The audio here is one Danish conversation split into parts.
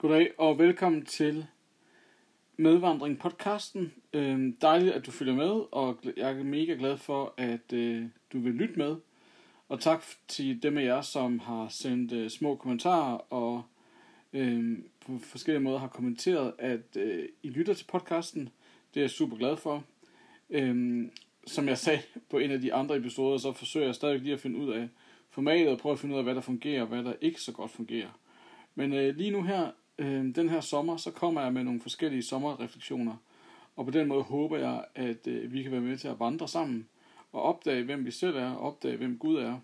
Goddag og velkommen til Medvandring podcasten. Øhm, dejligt, at du følger med, og jeg er mega glad for, at øh, du vil lytte med. Og tak til dem af jer, som har sendt øh, små kommentarer og øh, på forskellige måder har kommenteret, at øh, I lytter til podcasten. Det er jeg super glad for. Øhm, som jeg sagde på en af de andre episoder, så forsøger jeg stadig lige at finde ud af formatet og prøve at finde ud af, hvad der fungerer og hvad der ikke så godt fungerer. Men øh, lige nu her, øh, den her sommer, så kommer jeg med nogle forskellige sommerreflektioner. Og på den måde håber jeg, at øh, vi kan være med til at vandre sammen og opdage, hvem vi selv er, opdage, hvem Gud er,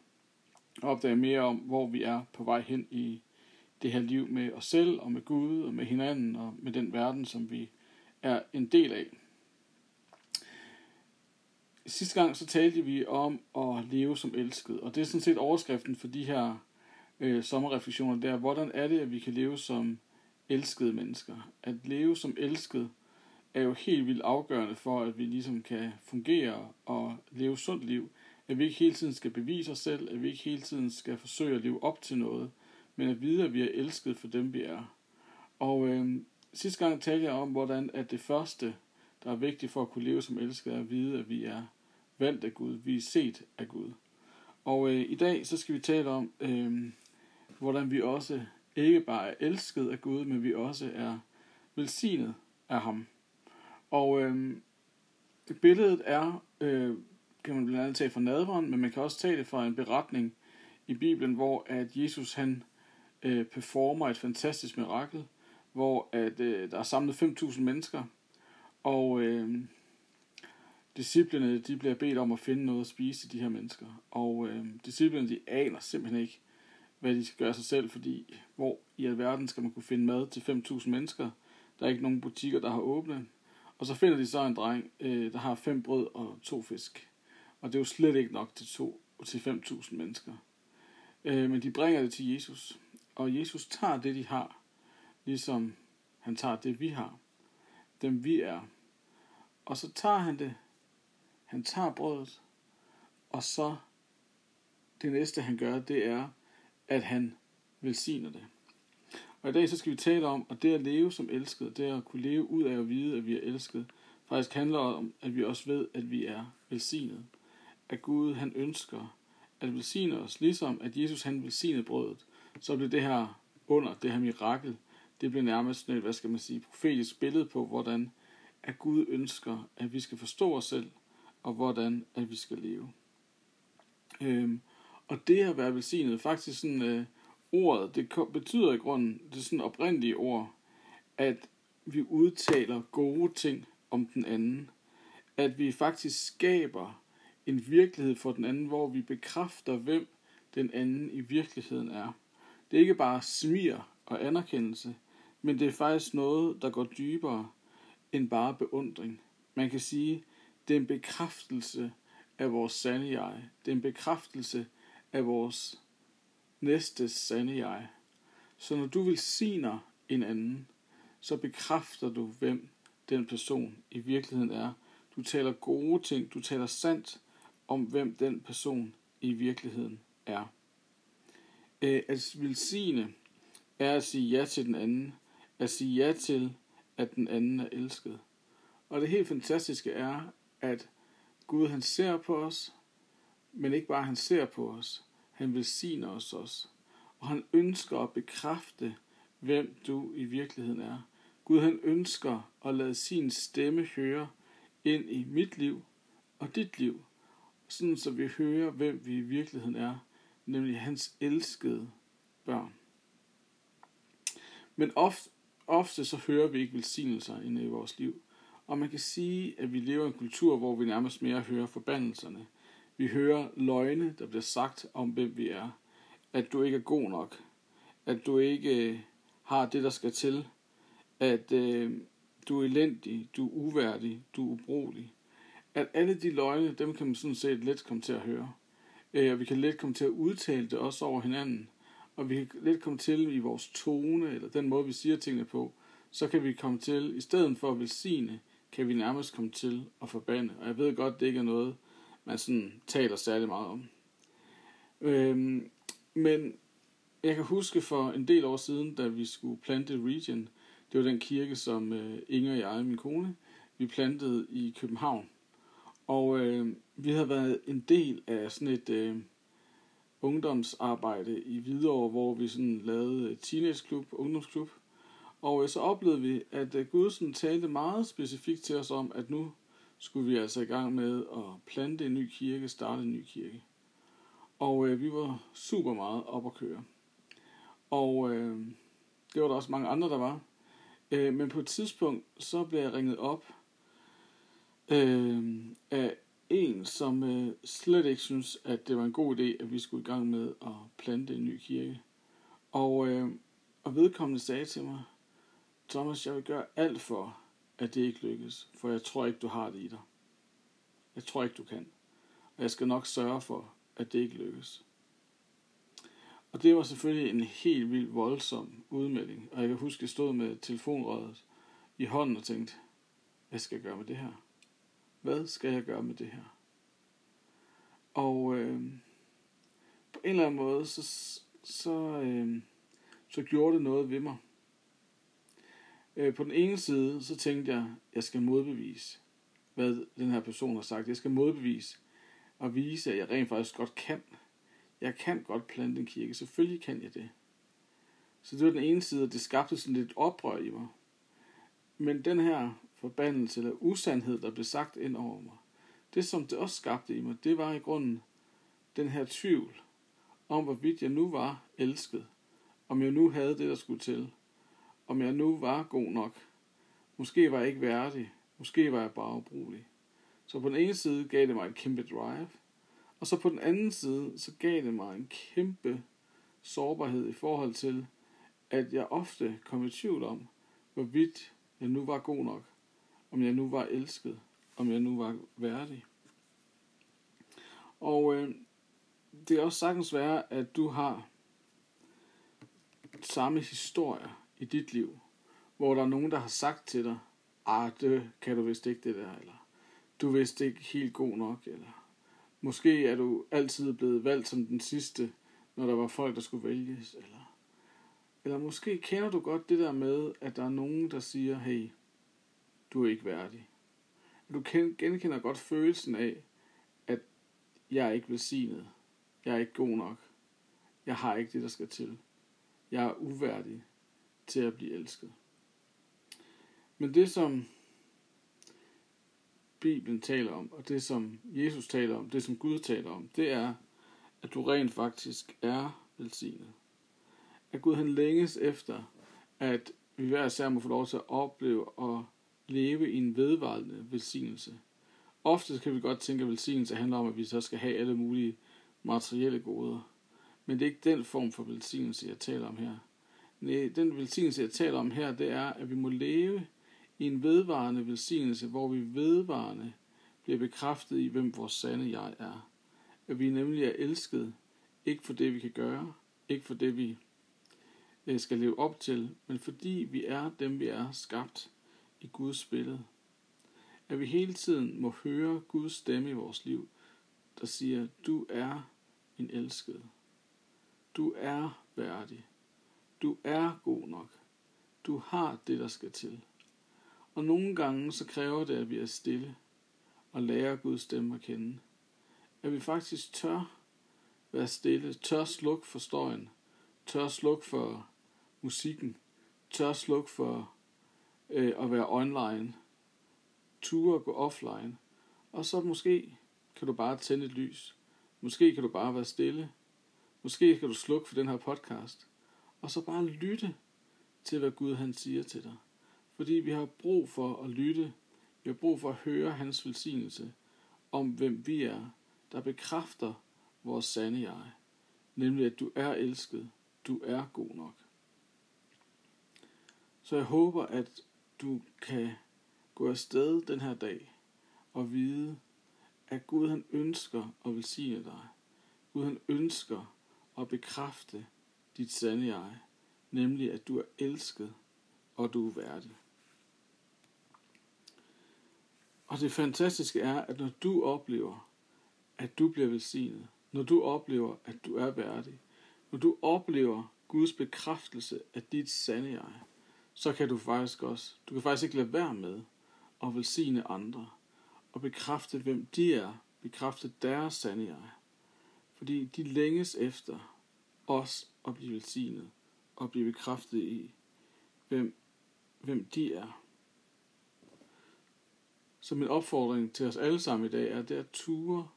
og opdage mere om, hvor vi er på vej hen i det her liv med os selv og med Gud og med hinanden og med den verden, som vi er en del af. Sidste gang så talte vi om at leve som elsket, og det er sådan set overskriften for de her øh, sommerreflektioner der hvordan er det, at vi kan leve som elskede mennesker. At leve som elsket er jo helt vildt afgørende for, at vi ligesom kan fungere og leve sundt liv. At vi ikke hele tiden skal bevise os selv, at vi ikke hele tiden skal forsøge at leve op til noget, men at vide, at vi er elsket for dem, vi er. Og øh, sidste gang talte jeg om, hvordan at det første, der er vigtigt for at kunne leve som elsket, er at vide, at vi er valgt af Gud, vi er set af Gud. Og øh, i dag så skal vi tale om, øh, hvordan vi også ikke bare er elsket af Gud, men vi også er velsignet af ham. Og øh, billedet er, øh, kan man blandt andet tage fra nadveren, men man kan også tage det fra en beretning i Bibelen, hvor at Jesus han øh, performer et fantastisk mirakel, hvor at øh, der er samlet 5.000 mennesker, og øh, disciplene de bliver bedt om at finde noget at spise til de her mennesker. Og øh, disciplene de aner simpelthen ikke, hvad de skal gøre sig selv, fordi hvor i alverden skal man kunne finde mad til 5.000 mennesker? Der er ikke nogen butikker, der har åbne. Og så finder de så en dreng, øh, der har fem brød og to fisk. Og det er jo slet ikke nok til, to, til 5.000 mennesker. Øh, men de bringer det til Jesus. Og Jesus tager det, de har, ligesom han tager det, vi har. Dem vi er. Og så tager han det. Han tager brødet. Og så det næste, han gør, det er, at han velsigner det. Og i dag så skal vi tale om, at det at leve som elsket, det at kunne leve ud af at vide, at vi er elsket, faktisk handler om, at vi også ved, at vi er velsignet. At Gud, han ønsker at velsigne os, ligesom at Jesus, han velsignede brødet. Så bliver det her under, det her mirakel, det bliver nærmest et, hvad skal man sige, profetisk billede på, hvordan at Gud ønsker, at vi skal forstå os selv, og hvordan at vi skal leve. Øhm, og det at være velsignet, faktisk sådan, øh, ordet, det betyder i grunden, det er sådan oprindelige ord, at vi udtaler gode ting om den anden. At vi faktisk skaber en virkelighed for den anden, hvor vi bekræfter, hvem den anden i virkeligheden er. Det er ikke bare smir og anerkendelse, men det er faktisk noget, der går dybere end bare beundring. Man kan sige, det er en bekræftelse af vores sande jeg. Det er en bekræftelse af vores næste sande jeg. Så når du velsigner en anden, så bekræfter du, hvem den person i virkeligheden er. Du taler gode ting, du taler sandt om, hvem den person i virkeligheden er. Øh, at velsigne er at sige ja til den anden, at sige ja til, at den anden er elsket. Og det helt fantastiske er, at Gud han ser på os, men ikke bare han ser på os, han velsigner os også. Og han ønsker at bekræfte, hvem du i virkeligheden er. Gud han ønsker at lade sin stemme høre ind i mit liv og dit liv, sådan så vi hører, hvem vi i virkeligheden er, nemlig hans elskede børn. Men ofte, ofte så hører vi ikke velsignelser inde i vores liv. Og man kan sige, at vi lever i en kultur, hvor vi nærmest mere hører forbandelserne. Vi hører løgne, der bliver sagt om, hvem vi er. At du ikke er god nok. At du ikke øh, har det, der skal til. At øh, du er elendig, du er uværdig, du er ubrugelig. At alle de løgne, dem kan man sådan set let komme til at høre. Øh, og vi kan let komme til at udtale det også over hinanden. Og vi kan let komme til i vores tone, eller den måde, vi siger tingene på, så kan vi komme til, i stedet for at velsigne, kan vi nærmest komme til at forbande. Og jeg ved godt, det ikke er noget, man sådan taler særlig meget om. Øhm, men jeg kan huske for en del år siden, da vi skulle plante Region, det var den kirke, som øh, Inger og jeg, min kone, vi plantede i København. Og øh, vi havde været en del af sådan et øh, ungdomsarbejde i Hvidovre, hvor vi sådan lavede øh, teenageklub, ungdomsklub. Og øh, så oplevede vi, at øh, Gud sådan talte meget specifikt til os om, at nu skulle vi altså i gang med at plante en ny kirke, starte en ny kirke. Og øh, vi var super meget op at køre. Og øh, det var der også mange andre, der var. Øh, men på et tidspunkt, så blev jeg ringet op øh, af en, som øh, slet ikke synes, at det var en god idé, at vi skulle i gang med at plante en ny kirke. Og, øh, og vedkommende sagde til mig, Thomas, jeg vil gøre alt for, at det ikke lykkes, for jeg tror ikke, du har det i dig. Jeg tror ikke, du kan. Og jeg skal nok sørge for, at det ikke lykkes. Og det var selvfølgelig en helt vildt voldsom udmelding. Og jeg kan huske, at jeg stod med telefonrøret i hånden og tænkte, hvad skal jeg gøre med det her? Hvad skal jeg gøre med det her? Og øh, på en eller anden måde, så, så, øh, så gjorde det noget ved mig. Øh, på den ene side, så tænkte jeg, jeg skal modbevise, hvad den her person har sagt. Jeg skal modbevise og vise, at jeg rent faktisk godt kan. Jeg kan godt plante en kirke. Selvfølgelig kan jeg det. Så det var den ene side, og det skabte sådan lidt oprør i mig. Men den her forbandelse eller usandhed, der blev sagt ind over mig, det som det også skabte i mig, det var i grunden den her tvivl om, hvorvidt jeg nu var elsket. Om jeg nu havde det, der skulle til. Om jeg nu var god nok. Måske var jeg ikke værdig. Måske var jeg bare ubrugelig. Så på den ene side gav det mig et kæmpe drive, og så på den anden side, så gav det mig en kæmpe sårbarhed i forhold til, at jeg ofte kom i tvivl om, hvorvidt jeg nu var god nok, om jeg nu var elsket, om jeg nu var værdig. Og øh, det er også sagtens være, at du har samme historier i dit liv, hvor der er nogen, der har sagt til dig, ah, det kan du vist ikke det der, eller du er vist ikke helt god nok, eller måske er du altid blevet valgt som den sidste, når der var folk, der skulle vælges, eller, eller måske kender du godt det der med, at der er nogen, der siger, hey, du er ikke værdig. Du genkender godt følelsen af, at jeg er ikke velsignet. Jeg er ikke god nok. Jeg har ikke det, der skal til. Jeg er uværdig til at blive elsket. Men det, som Bibelen taler om, og det som Jesus taler om, det som Gud taler om, det er, at du rent faktisk er velsignet. At Gud han længes efter, at vi hver især må få lov til at opleve og leve i en vedvarende velsignelse. Ofte kan vi godt tænke, at velsignelse handler om, at vi så skal have alle mulige materielle goder. Men det er ikke den form for velsignelse, jeg taler om her. Nej, den velsignelse, jeg taler om her, det er, at vi må leve i en vedvarende velsignelse, hvor vi vedvarende bliver bekræftet i, hvem vores sande jeg er. At vi nemlig er elsket, ikke for det, vi kan gøre, ikke for det, vi øh, skal leve op til, men fordi vi er dem, vi er skabt i Guds billede. At vi hele tiden må høre Guds stemme i vores liv, der siger, du er en elsket. Du er værdig. Du er god nok. Du har det, der skal til. Og nogle gange så kræver det, at vi er stille og lærer Guds stemme at kende. At vi faktisk tør være stille, tør slukke for støjen, tør slukke for musikken, tør slukke for øh, at være online, ture gå offline, og så måske kan du bare tænde et lys. Måske kan du bare være stille. Måske kan du slukke for den her podcast. Og så bare lytte til, hvad Gud han siger til dig. Fordi vi har brug for at lytte. Vi har brug for at høre hans velsignelse om, hvem vi er, der bekræfter vores sande jeg. Nemlig, at du er elsket. Du er god nok. Så jeg håber, at du kan gå afsted den her dag og vide, at Gud han ønsker at velsigne dig. Gud han ønsker at bekræfte dit sande jeg, nemlig at du er elsket og du er værdig. Og det fantastiske er, at når du oplever, at du bliver velsignet, når du oplever, at du er værdig, når du oplever Guds bekræftelse af dit sande jeg, så kan du faktisk også, du kan faktisk ikke lade være med at velsigne andre, og bekræfte, hvem de er, bekræfte deres sande jeg. Fordi de længes efter os at blive velsignet, og blive bekræftet i, hvem, hvem de er. Så min opfordring til os alle sammen i dag er, det at ture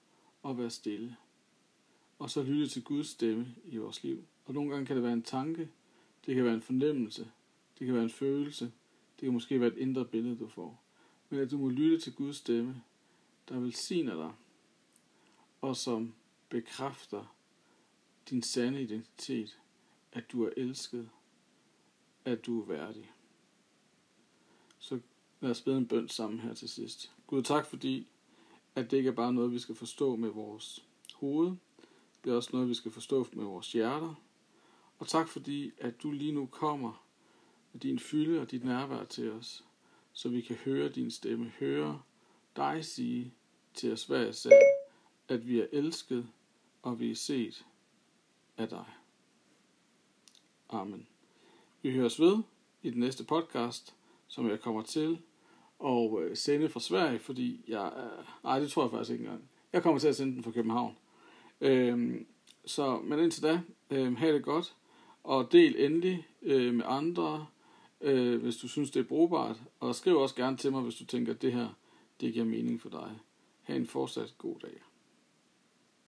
og være stille. Og så lytte til Guds stemme i vores liv. Og nogle gange kan det være en tanke, det kan være en fornemmelse, det kan være en følelse, det kan måske være et indre billede, du får. Men at du må lytte til Guds stemme, der velsigner dig, og som bekræfter din sande identitet, at du er elsket, at du er værdig. Så lad os bede en bøn sammen her til sidst. Gud, tak fordi, at det ikke er bare noget, vi skal forstå med vores hoved. Det er også noget, vi skal forstå med vores hjerter. Og tak fordi, at du lige nu kommer med din fylde og dit nærvær til os, så vi kan høre din stemme, høre dig sige til os hver især, at vi er elsket og vi er set af dig. Amen. Vi høres ved i den næste podcast, som jeg kommer til og øh, sende fra Sverige, fordi jeg... Nej, det tror jeg faktisk ikke engang. Jeg kommer til at sende den fra København. Øhm, så, men indtil da, øhm, have det godt, og del endelig øh, med andre, øh, hvis du synes, det er brugbart, og skriv også gerne til mig, hvis du tænker, at det her, det giver mening for dig. Ha' en fortsat god dag.